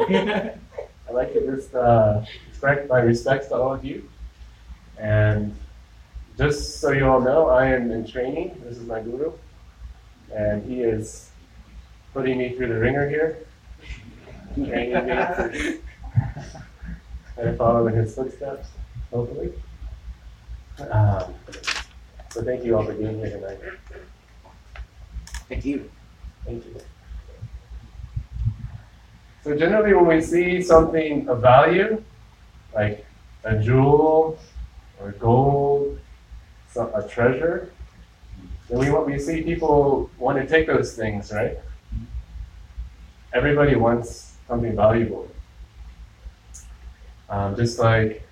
I'd like to just uh, express my respects to all of you. And just so you all know, I am in training. This is my guru. And he is putting me through the wringer here, training me to and follow in his footsteps, hopefully. Um, so thank you all for being here tonight. Thank you. Thank you. So generally, when we see something of value, like a jewel or gold, some, a treasure, then we we see people want to take those things, right? Everybody wants something valuable. Um, just like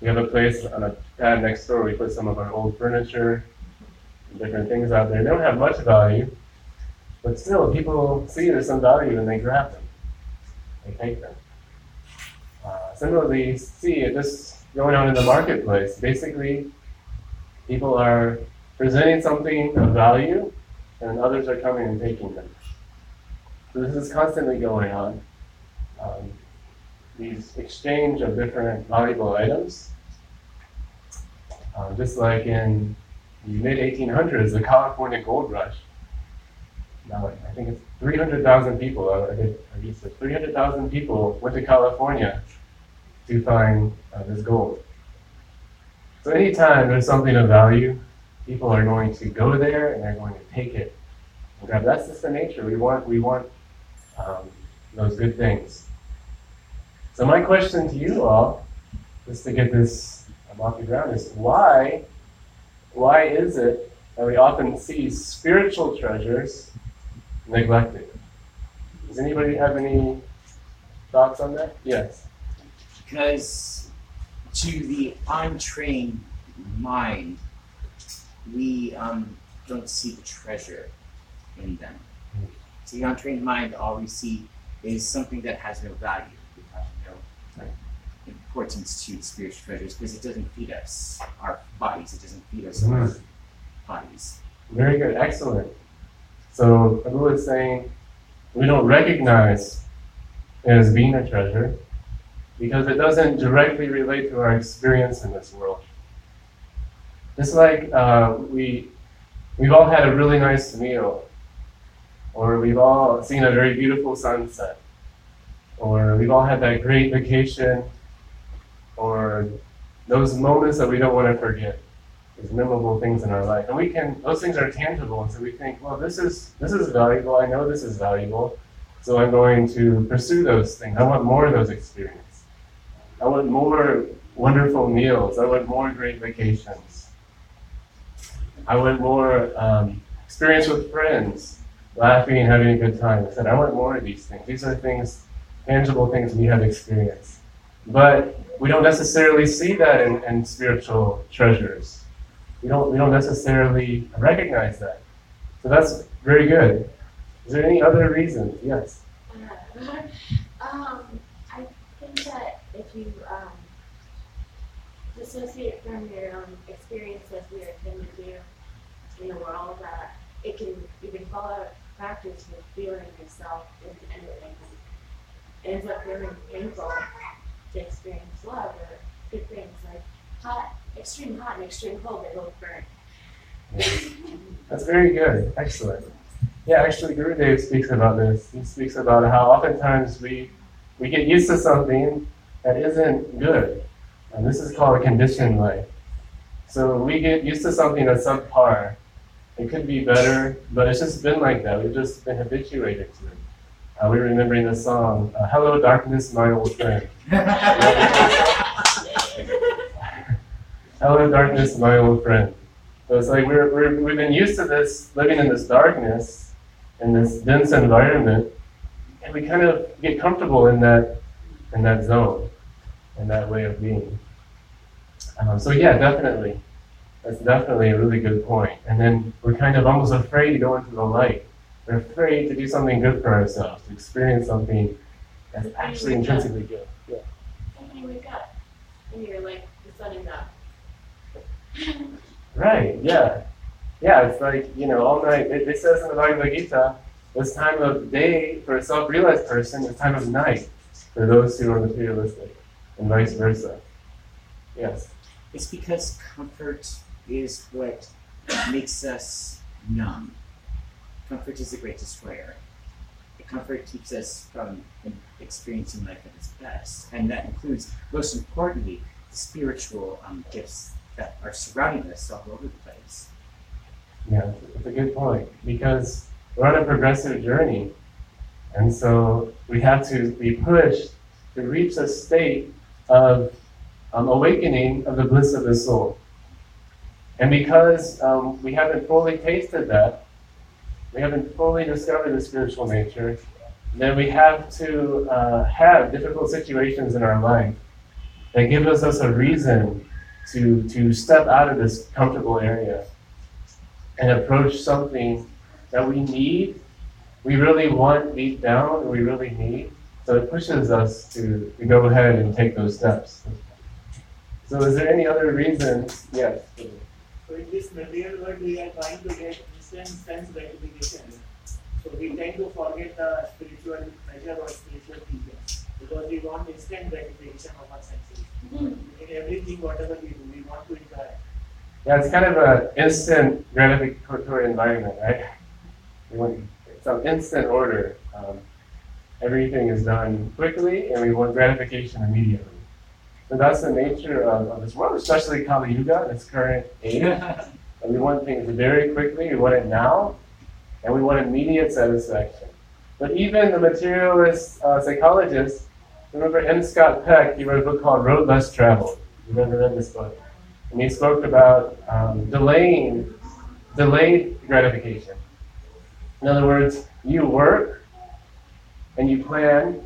we have a place on a pad next door, we put some of our old furniture, different things out there. They don't have much value, but still, people see there's some value and they grab them. Take them. Uh, similarly, see this going on in the marketplace. Basically, people are presenting something of value, and others are coming and taking them. So this is constantly going on. Um, these exchange of different valuable items. Um, just like in the mid 1800s, the California gold rush. Now, I think it's 300,000 people, uh, I think I used 300,000 people went to California to find uh, this gold. So anytime there's something of value, people are going to go there and they're going to take it. And. That's just the nature. We want, we want um, those good things. So my question to you all, just to get this off the ground, is why, why is it that we often see spiritual treasures neglected? Does anybody have any thoughts on that? Yes. Because to the untrained mind, we um, don't see the treasure in them. To the untrained mind, all we see is something that has no value. We have no importance to spiritual treasures because it doesn't feed us our bodies. It doesn't feed us our bodies. Very good. Excellent. So Abu is saying we don't recognize it as being a treasure because it doesn't directly relate to our experience in this world. Just like uh, we, we've all had a really nice meal, or we've all seen a very beautiful sunset, or we've all had that great vacation, or those moments that we don't want to forget, those memorable things in our life. And we can, those things are tangible, and so we think, well, this is, this is valuable, I know this is valuable, so I'm going to pursue those things. I want more of those experiences. I want more wonderful meals. I want more great vacations. I want more um, experience with friends, laughing and having a good time. I said, I want more of these things. These are things, tangible things we have experienced. But we don't necessarily see that in, in spiritual treasures. We don't, we don't necessarily recognize that. So that's very good. Is there any other reasons? Yes. um, I think that if you um, dissociate from your own experience as we are tend to do in the world, uh, it can you can fall out of practice with feeling yourself independently. It ends up feeling painful to experience love or good things like hot, extreme hot and extreme cold. They both burn. That's very good. Excellent. Yeah, actually, Gurudev speaks about this. He speaks about how oftentimes we we get used to something that isn't good, and this is called a conditioned life. So we get used to something that's subpar. It could be better, but it's just been like that. We've just been habituated to it. Uh, we're remembering the song, uh, "Hello, Darkness, My Old Friend." Hello, darkness, my old friend. So it's like we're, we're, we've been used to this, living in this darkness, in this dense environment, and we kind of get comfortable in that, in that zone, in that way of being. Um, so yeah, definitely. That's definitely a really good point. And then we're kind of almost afraid to go into the light. We're afraid to do something good for ourselves, to experience something that's actually intrinsically good. Yeah. Then you wake up and you're like the sun is up. Right, yeah. Yeah, it's like, you know, all night. It, it says in the Bhagavad Gita, this time of day for a self realized person is time of night. for those who are materialistic, and vice versa. Yes. It's because comfort is what makes us numb. Comfort is the great destroyer. Comfort keeps us from experiencing life at its best, and that includes, most importantly, the spiritual um, gifts that are surrounding us all over the place. Yeah, it's a good point because we're on a progressive journey, and so we have to be pushed to reach a state of um, awakening of the bliss of the soul. And because um, we haven't fully tasted that, we haven't fully discovered the spiritual nature, then we have to uh, have difficult situations in our life that give us, us a reason to, to step out of this comfortable area and approach something that we need, we really want deep down, we really need. So it pushes us to, to go ahead and take those steps. So is there any other reasons? Yes. So in this material world, we are trying to get instant sense gratification. So we tend to forget the spiritual measure or spiritual teachings because we want instant gratification of our senses. Mm-hmm. In everything, whatever we do, we want to enjoy. Yeah, it's kind of an instant gratificatory environment, right? We want some instant order. Um, everything is done quickly, and we want gratification immediately. So that's the nature of, of this world, especially Kali Yuga, its current age. and we want things very quickly, we want it now, and we want immediate satisfaction. But even the materialist uh, psychologists, remember M. Scott Peck, he wrote a book called Road Less Traveled. You ever read this book? And he spoke about um, delaying, delayed gratification. In other words, you work and you plan,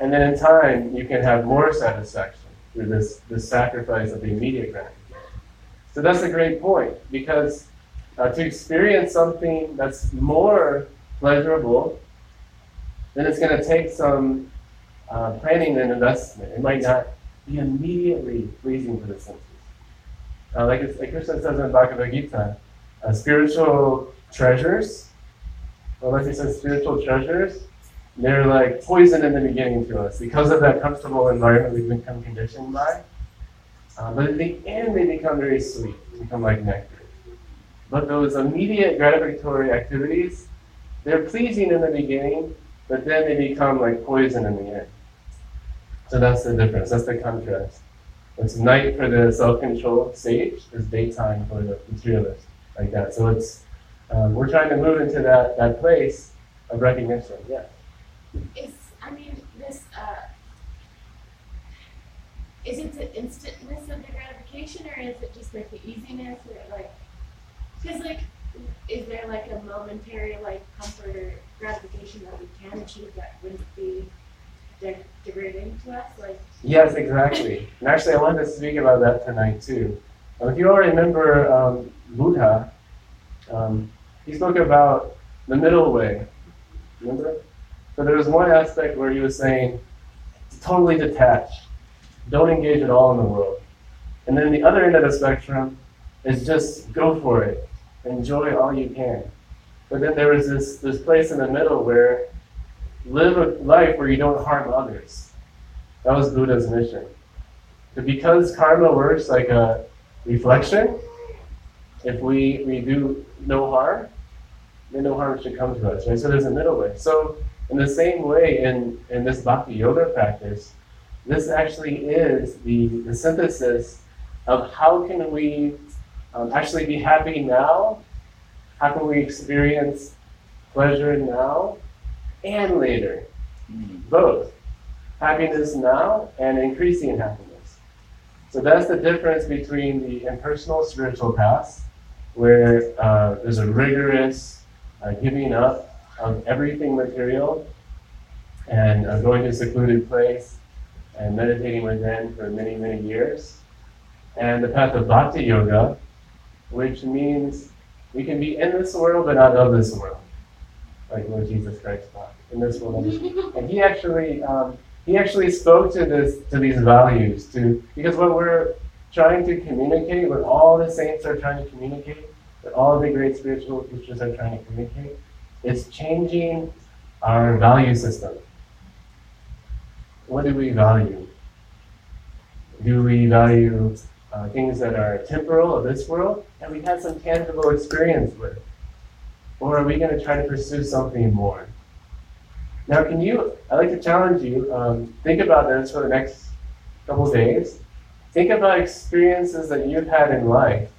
and then in time you can have more satisfaction through this, this sacrifice of the immediate gratification. So that's a great point because uh, to experience something that's more pleasurable, then it's going to take some uh, planning an investment. It might not be immediately pleasing to the senses. Uh, like, like Krishna says in Bhagavad Gita, uh, spiritual treasures, like he says, spiritual treasures, they're like poison in the beginning to us because of that comfortable environment we've become conditioned by. Uh, but at the end, they become very sweet, they become like nectar. But those immediate gratificatory activities, they're pleasing in the beginning, but then they become like poison in the end. So that's the difference, that's the contrast. It's night for the self-controlled sage, it's daytime for the materialist, like that. So it's um, we're trying to move into that, that place of recognition. Yeah. Is I mean this uh, is it the instantness of the gratification or is it just like the easiness or like because like is there like a momentary like comfort or gratification that we can achieve that wouldn't be de- degrading to us like yes exactly. And actually i wanted to speak about that tonight too. If you all remember um, buddha um, he spoke about the middle way. Remember? So there was one aspect where he was saying, totally detached, don't engage at all in the world. And then the other end of the spectrum is just go for it, enjoy all you can. But then there was this, this place in the middle where live a life where you don't harm others. That was Buddha's mission. But because karma works like a reflection, if we, we do no harm, then no harm should come to us, right? So there's a middle way. So in the same way, in, in this bhakti yoga practice, this actually is the, the synthesis of how can we um, actually be happy now, how can we experience pleasure now and later, mm. both happiness now and increasing happiness. So that's the difference between the impersonal spiritual path, where uh, there's a rigorous uh, giving up of everything material and uh, going to a secluded place and meditating within for many, many years. And the path of Bhakti Yoga, which means we can be in this world but not of this world, like Lord Jesus Christ taught. In this world, and he actually um, he actually spoke to this to these values to because what we're trying to communicate, what all the saints are trying to communicate, what all the great spiritual teachers are trying to communicate, is changing our value system. what do we value? Do we value uh, things that are temporal of this world that we've had some tangible experience with? Or are we going to try to pursue something more? Now, can you, I'd like to challenge you, um, think about this for the next couple days. Think about experiences that you've had in life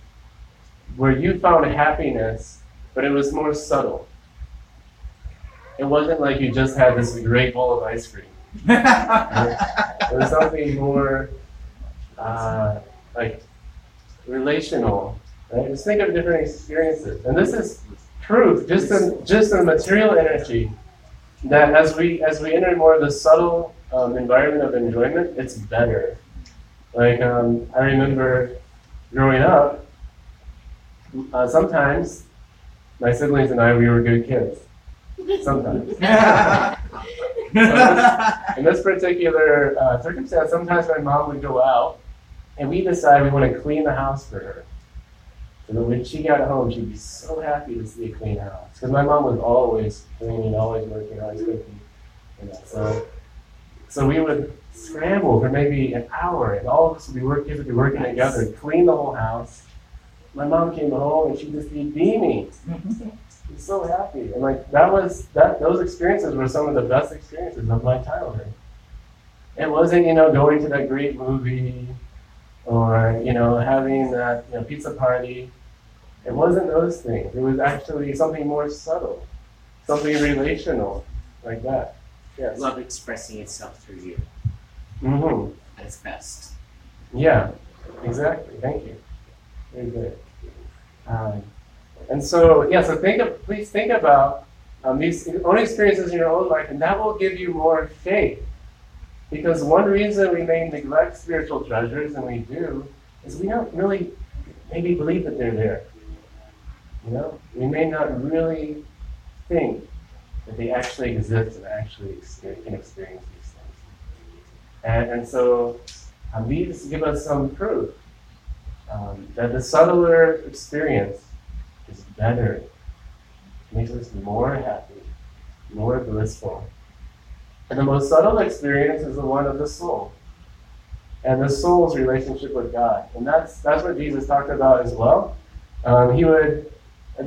where you found happiness, but it was more subtle. It wasn't like you just had this great bowl of ice cream. It was something more uh, like relational. Right? Just think of different experiences, and this is proof, just in just in material energy, that as we as we enter more of the subtle um, environment of enjoyment, it's better. Like um, I remember growing up, uh, sometimes my siblings and I we were good kids. Sometimes. In this particular uh, circumstance, sometimes my mom would go out, and we decide we want to clean the house for her. So that when she got home, she'd be so happy to see a clean house. Because my mom was always cleaning, always working, always cooking. You know, so, so we would scramble for maybe an hour, and all of us would be working, would be working together, and clean the whole house. My mom came home, and she'd just be beaming. Mm-hmm. She's so happy, and like that was that. Those experiences were some of the best experiences of my childhood. It wasn't, you know, going to that great movie, or you know, having that you know, pizza party. It wasn't those things. It was actually something more subtle, something relational, like that. Yes. Love expressing itself through you Mm-hmm. at its best. Yeah, exactly. Thank you. Very good. Um, and so, yeah, so think of, please think about um, these own experiences in your own life, and that will give you more faith. Because one reason we may neglect spiritual treasures, and we do, is we don't really maybe believe that they're there. You know, we may not really think that they actually exist and actually can experience these things. And, and so these give us some proof um, that the subtler experience is better, makes us more happy, more blissful. And the most subtle experience is the one of the soul. And the soul's relationship with God. And that's that's what Jesus talked about as well. Um, he would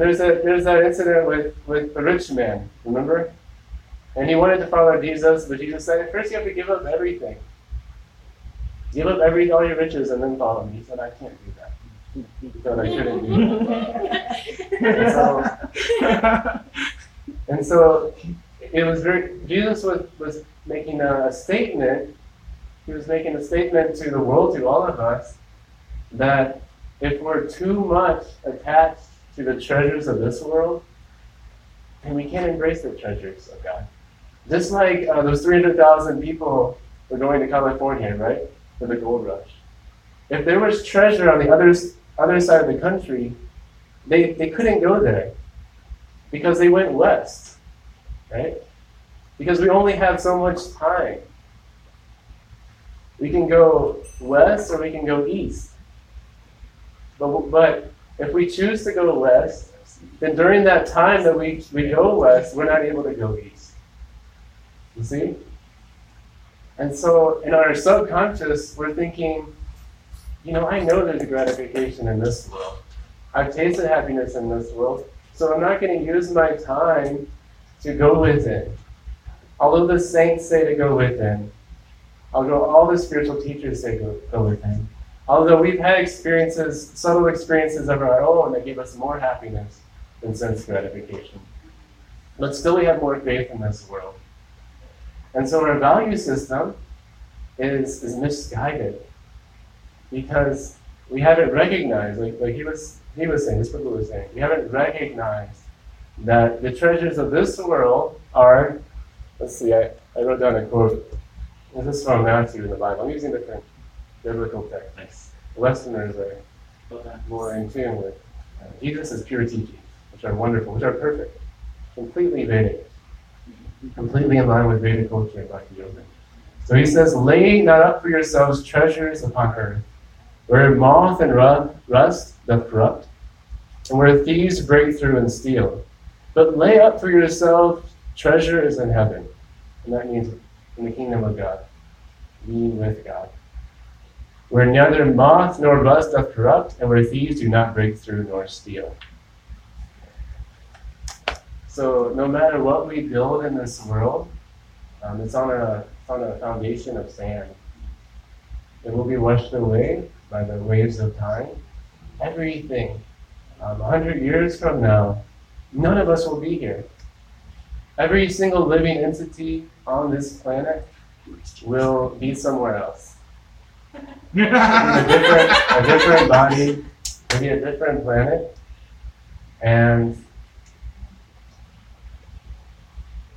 there's a there's that incident with, with the rich man, remember? And he wanted to follow Jesus, but Jesus said, first you have to give up everything. Give up every all your riches and then follow me. He said, I can't do that. He said I couldn't do that. And so, and so it was very Jesus was, was making a, a statement. He was making a statement to the world, to all of us, that if we're too much attached to the treasures of this world, then we can't embrace the treasures of God. Just like uh, those 300,000 people were going to California, right, for the gold rush. If there was treasure on the other, other side of the country, they, they couldn't go there because they went west, right? Because we only have so much time. We can go west or we can go east. But, but if we choose to go west, then during that time that we, we go west, we're not able to go east. You see? And so in our subconscious, we're thinking, you know, I know there's a gratification in this world. I've tasted happiness in this world, so I'm not going to use my time to go within. Although the saints say to go within, although all the spiritual teachers say go, go within, although we've had experiences, subtle experiences of our own that give us more happiness than sense gratification. But still, we have more faith in this world. And so our value system is, is misguided because we haven't recognized, like, like he was he was saying, this Lou was saying, we haven't recognized that the treasures of this world are, let's see, I, I wrote down a quote. This is from Matthew in the Bible. I'm using different biblical text. Nice. Westerners are more in tune with uh, Jesus' pure teachings, which are wonderful, which are perfect, completely Vedic, completely in line with Vedic culture and Bhakti Yoga. So he says, Lay not up for yourselves treasures upon earth, where moth and rust doth corrupt, and where thieves break through and steal. But lay up for yourselves treasures in heaven. And that means in the kingdom of God, being with God. Where neither moth nor rust doth corrupt, and where thieves do not break through nor steal. So no matter what we build in this world, um, it's on a on a foundation of sand. It will be washed away by the waves of time. Everything. Um, a hundred years from now, none of us will be here. Every single living entity on this planet will be somewhere else. A different, a different body, maybe a different planet. And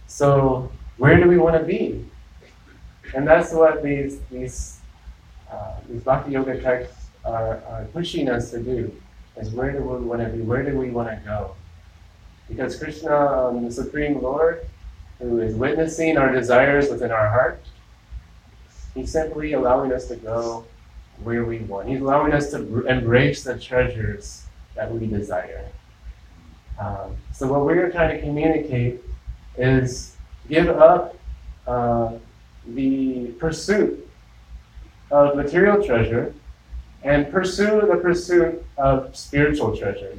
so, where do we want to be? And that's what these these uh, these Bhakti Yoga texts are, are pushing us to do. Is where do we want to be? Where do we want to go? Because Krishna, um, the Supreme Lord, who is witnessing our desires within our heart, He's simply allowing us to go where we want. He's allowing us to embrace the treasures that we desire. Um, so, what we're trying to communicate is give up uh, the pursuit of material treasure and pursue the pursuit of spiritual treasure.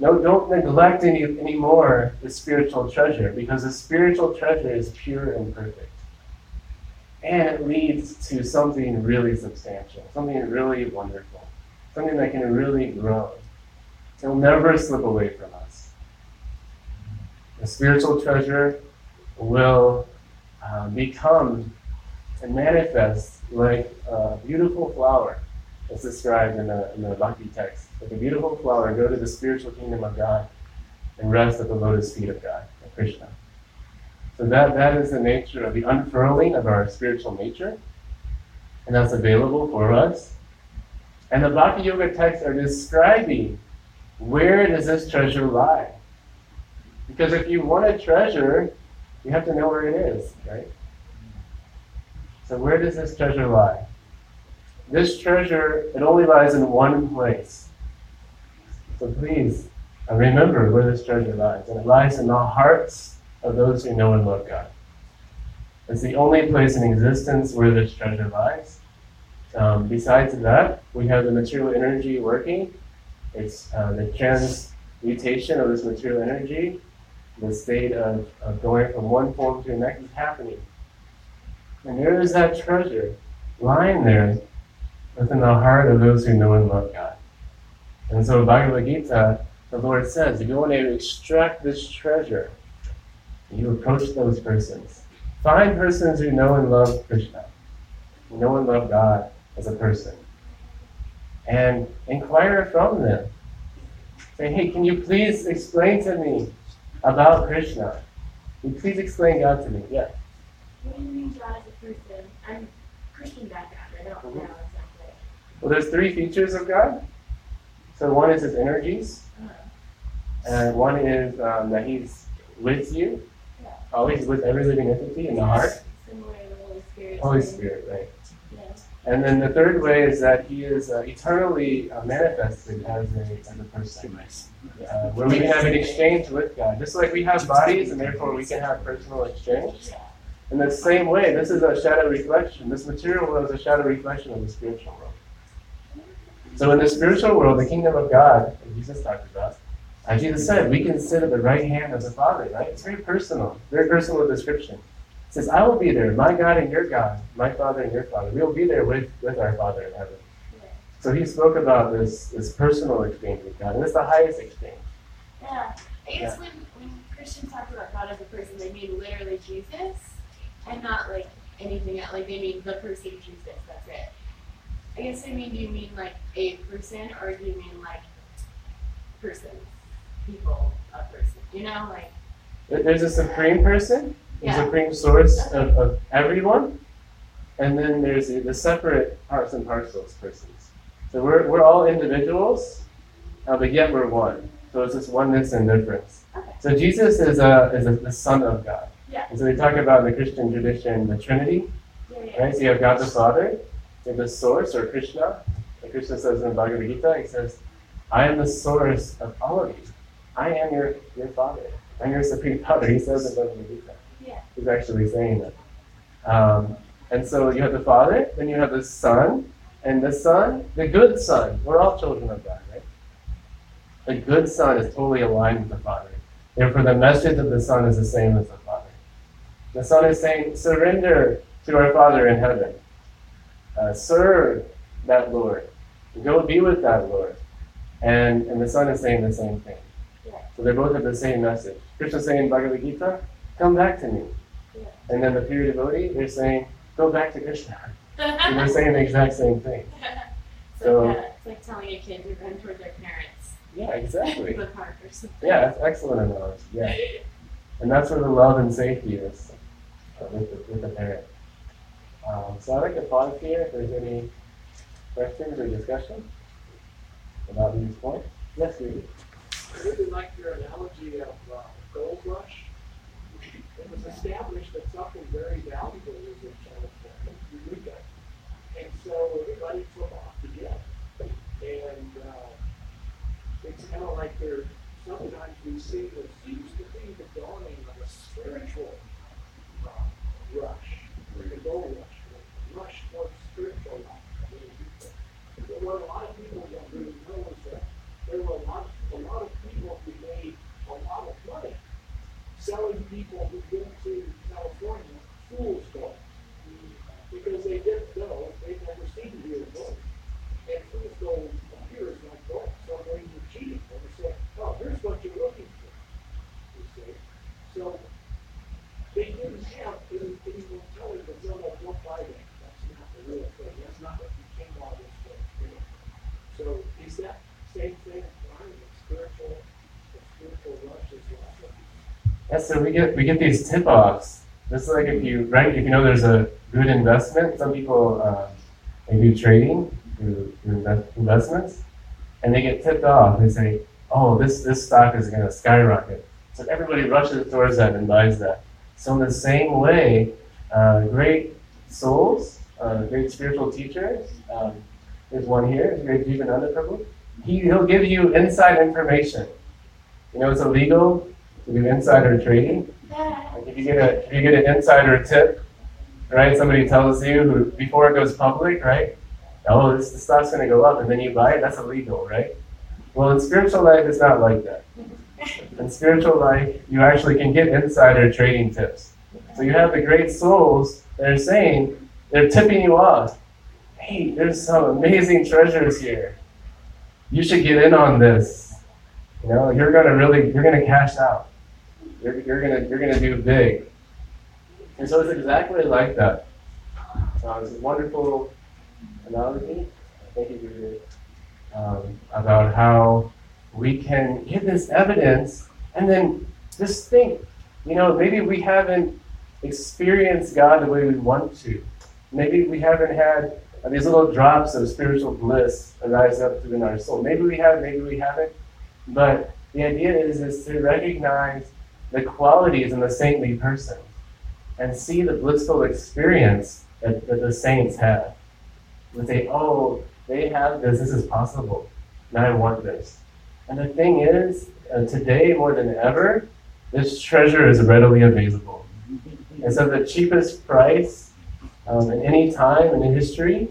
No, don't neglect any anymore the spiritual treasure because the spiritual treasure is pure and perfect. And it leads to something really substantial, something really wonderful, something that can really grow. It'll never slip away from us. The spiritual treasure will uh, become and manifest like a beautiful flower as described in the, in the Bhakti text. Like a beautiful flower, go to the spiritual kingdom of God and rest at the lotus feet of God, of Krishna. So that, that is the nature of the unfurling of our spiritual nature, and that's available for us. And the Bhakti Yoga texts are describing where does this treasure lie? Because if you want a treasure, you have to know where it is, right? So where does this treasure lie? This treasure, it only lies in one place. So please uh, remember where this treasure lies. And it lies in the hearts of those who know and love God. It's the only place in existence where this treasure lies. Um, besides that, we have the material energy working. It's uh, the transmutation of this material energy, the state of, of going from one form to the next is happening. And there is that treasure lying there within the heart of those who know and love God. And so Bhagavad Gita, the Lord says, if you want to extract this treasure, you approach those persons. Find persons who know and love Krishna, who know and love God as a person. And inquire from them. Say, hey, can you please explain to me about Krishna? Can you please explain God to me? Yeah. What do you mean God as a person? I'm Christian background. I don't know exactly. Well, there's three features of God. So one is his energies, and one is um, that he's with you, always with every living entity in the heart. Similar to the Holy Spirit. Holy Spirit, right? Yeah. And then the third way is that he is uh, eternally uh, manifested as a, as a person, uh, where we can have an exchange with God. Just like we have bodies, and therefore we can have personal exchange. In the same way, this is a shadow reflection. This material world is a shadow reflection of the spiritual world. So in the spiritual world, the kingdom of God, Jesus talked about, as Jesus said, we can sit at the right hand of the Father, right? It's very personal, very personal description. It says, I will be there, my God and your God, my Father and your Father. We will be there with, with our Father in heaven. So he spoke about this, this personal exchange with God, and it's the highest exchange. Yeah. I guess when, when Christians talk about God as a person, they mean literally Jesus and not like anything else. Like they mean the person Jesus, that's it. I guess I mean, do you mean like a person or do you mean like persons, people, a person? You know, like, There's a supreme person, the Yeah. supreme source of, of everyone, and then there's the, the separate parts and parcels persons. So we're, we're all individuals, uh, but yet we're one. So it's this oneness and difference. okay. So Jesus is, a, is a, the Son of God. Yeah. And so they talk about in the Christian tradition the Trinity, Yeah, yeah. right? So you have God the Father, you have the source or Krishna. Like Krishna says in Bhagavad Gita, he says, I am the source of all of you. I am your, your father. I'm your supreme father. He says in Bhagavad Gita. Yeah. He's actually saying that. Um, And so you have the Father, then you have the Son, and the Son, the good Son. We're all children of God, right? The good Son is totally aligned with the Father. Therefore, the message of the Son is the same as the Father. The Son is saying, surrender to our Father in heaven. Uh, serve that Lord. Go be with that Lord. And, and the Son is saying the same thing. So they both have the same message. Krishna saying in Bhagavad Gita, come back to me. Yeah. And then the pure devotee, they're saying, go back to Krishna. And they're saying the exact same thing. so, So- yeah, it's like telling a kid to run toward their parents. Yeah, exactly. The park or something. Yeah, that's excellent analogy. Yeah. And that's where the love and safety is uh, with, the, with the parent. Um, so I'd like to pause here if there's any questions or discussion about these points. Yes, Rudy. I really like your analogy of uh, gold rush. It was established that something very valuable was in California, Eureka. And so everybody took off to get it. And uh, it's kind of like there, sometimes we see there seems to be the dawning of a spiritual uh, rush, the gold rush, or rush towards spiritual life. But what a lot of people don't really know is that there were a lot, a lot of people who made a lot of money selling people who went to California fool's gold. Because they didn't know, they'd never seen real gold. And fool's gold appears like gold. So they were cheating. They were saying, oh, here's what you're looking for. You see? So they didn't have any, anyone telling them, no, no, don't buy that. That's not the real thing. That's not what you came all this for. You know? So is that same thing applying to spiritual, the spiritual rush as well? So we get we get these tip offs. Just like if you right, if you know there's a good investment, some people uh, they do trading through, through invest, investments, and they get tipped off. They say, "Oh, this this stock is going to skyrocket," so everybody rushes towards that and buys that. So in the same way, uh, great souls, uh, great spiritual teachers. Um, there's one here, great Jivananda Prabhu. He he'll give you inside information. You know, it's illegal do insider trading. Like if you get a if you get an insider tip, right? Somebody tells you who, before it goes public, right? Oh, this the stock's going to go up, and then you buy it. That's illegal, right? Well, in spiritual life, it's not like that. In spiritual life, you actually can get insider trading tips. So you have the great souls that are saying they're tipping you off. Hey, there's some amazing treasures here. You should get in on this. You know, you're gonna really, you're gonna cash out. You're, you're gonna, you're gonna do big. And so it's exactly like that. It's a wonderful analogy. Thank you, Judy, um, about how we can get this evidence and then just think, you know, maybe we haven't experienced God the way we want to. Maybe we haven't had these little drops of spiritual bliss arise up within our soul. Maybe we have, maybe we haven't. But the idea is, is to recognize the qualities in the saintly person and see the blissful experience that, that the saints have. And say, oh, they have this, this is possible. Now I want this. And the thing is, uh, today more than ever, this treasure is readily available. It's at the cheapest price um, in any time in history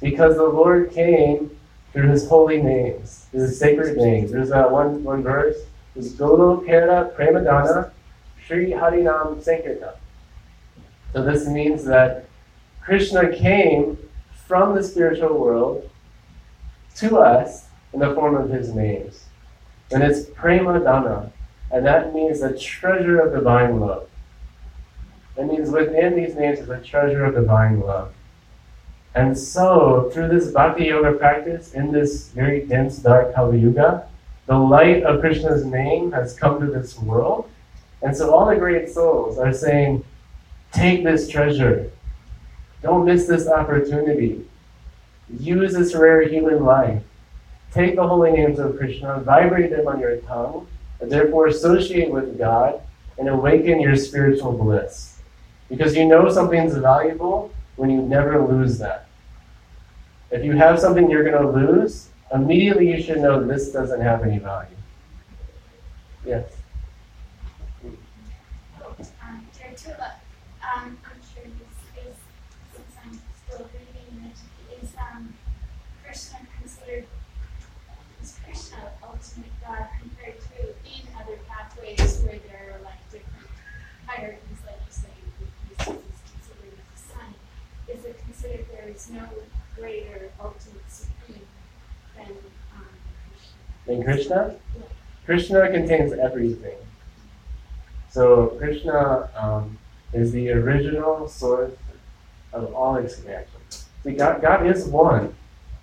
because the Lord came through his holy names, his sacred names. There's uh, one, one verse, is Golo Kera Premadana Sri Harinam Sankirtan. So this means that Krishna came from the spiritual world to us in the form of his names. And it's Prema Dana, and that means the treasure of divine love. That means within these names is a treasure of divine love. And so, through this bhakti yoga practice in this very dense, dark Kali Yuga, the light of Krishna's name has come to this world. And so, all the great souls are saying, Take this treasure. Don't miss this opportunity. Use this rare human life. Take the holy names of Krishna, vibrate them on your tongue, and therefore associate with God and awaken your spiritual bliss. Because you know something's valuable when you never lose that. If you have something you're going to lose, immediately you should know this doesn't have any value. Yes. Um, uh, um, I'm sure this is, since I'm still reading it, is um, Krishna considered, is Krishna ultimate God compared to in other pathways where there are like different hierarchies, like you say, is considered the sun? Is it considered there is no greater In Krishna? Krishna contains everything. So Krishna um, is the original source of all expansion. See, God, God is one,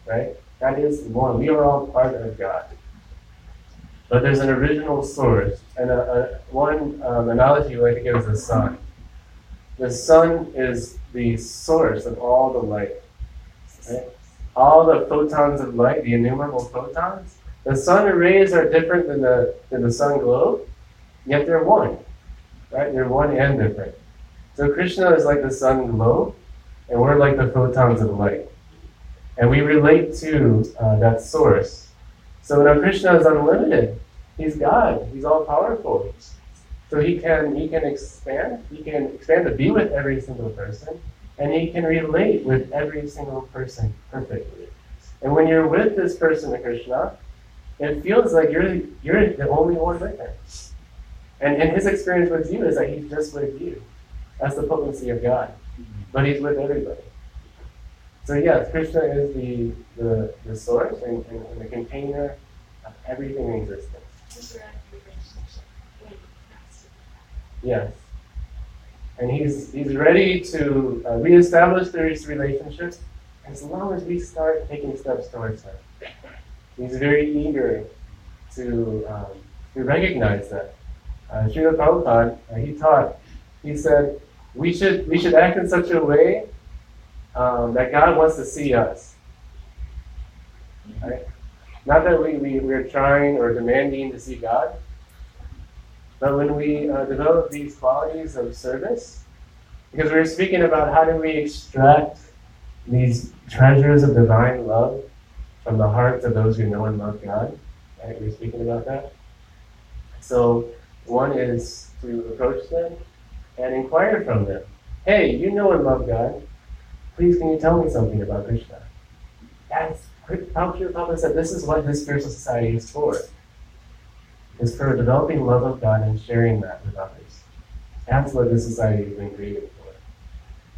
right? God is one. We are all part of God. But there's an original source, and a, a, one um, analogy we like to give is the sun. The sun is the source of all the light. Right? All the photons of light, the innumerable photons, the sun rays are different than the than the sun globe, yet they're one. Right? They're one and different. So Krishna is like the sun globe, and we're like the photons of light. And we relate to uh, that source. So now Krishna is unlimited. He's God. He's all powerful. So he can he can expand. He can expand to be with every single person, and he can relate with every single person perfectly. And when you're with this person, Krishna, it feels like you're you're the only one with him. And and his experience with you is that he's just with you. That's the potency of God. But he's with everybody. So yes, Krishna is the the, the source and, and, and the container of everything in existence. Yes. And he's he's ready to uh, reestablish these relationships as long as we start taking steps towards him. He's very eager to, um, to recognize that. Uh, Srila Prabhupada, uh, he taught, he said, we should, we should act in such a way um, that God wants to see us. Right? Not that we, we, we're trying or demanding to see God, but when we uh, develop these qualities of service, because we were speaking about how do we extract these treasures of divine love from the hearts of those who know and love God. Right? We were speaking about that. So one is to approach them and inquire from them. Hey, you know and love God. Please, can you tell me something about Krishna? That's Prabhupada Papa said this is what this spiritual society is for. Is for developing love of God and sharing that with others. That's what this society has been created for.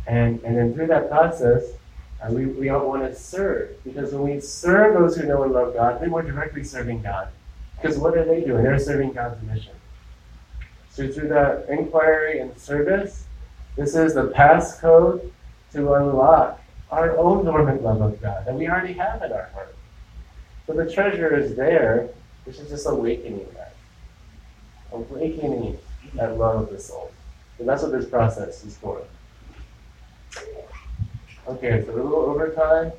And and then through that process, uh, we, we all want to serve. Because when we serve those who know and love God, then we're directly serving God. Because what are they doing? They're serving God's mission. So through that inquiry and service, this is the passcode to unlock our own dormant love of God that we already have in our heart. So the treasure is there, which is just awakening that. Awakening that love of the soul. And that's what this process is for. Okay, so a little overtime.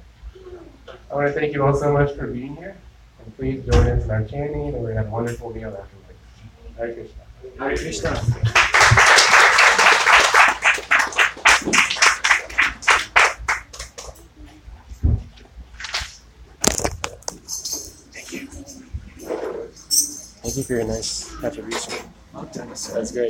I want to thank you all so much for being here. And please join us in our chanting, and we're going to have a wonderful meal afterwards. Hare Krishna. Hare Krishna. Thank you Thank you for your nice contribution. Well. That's great.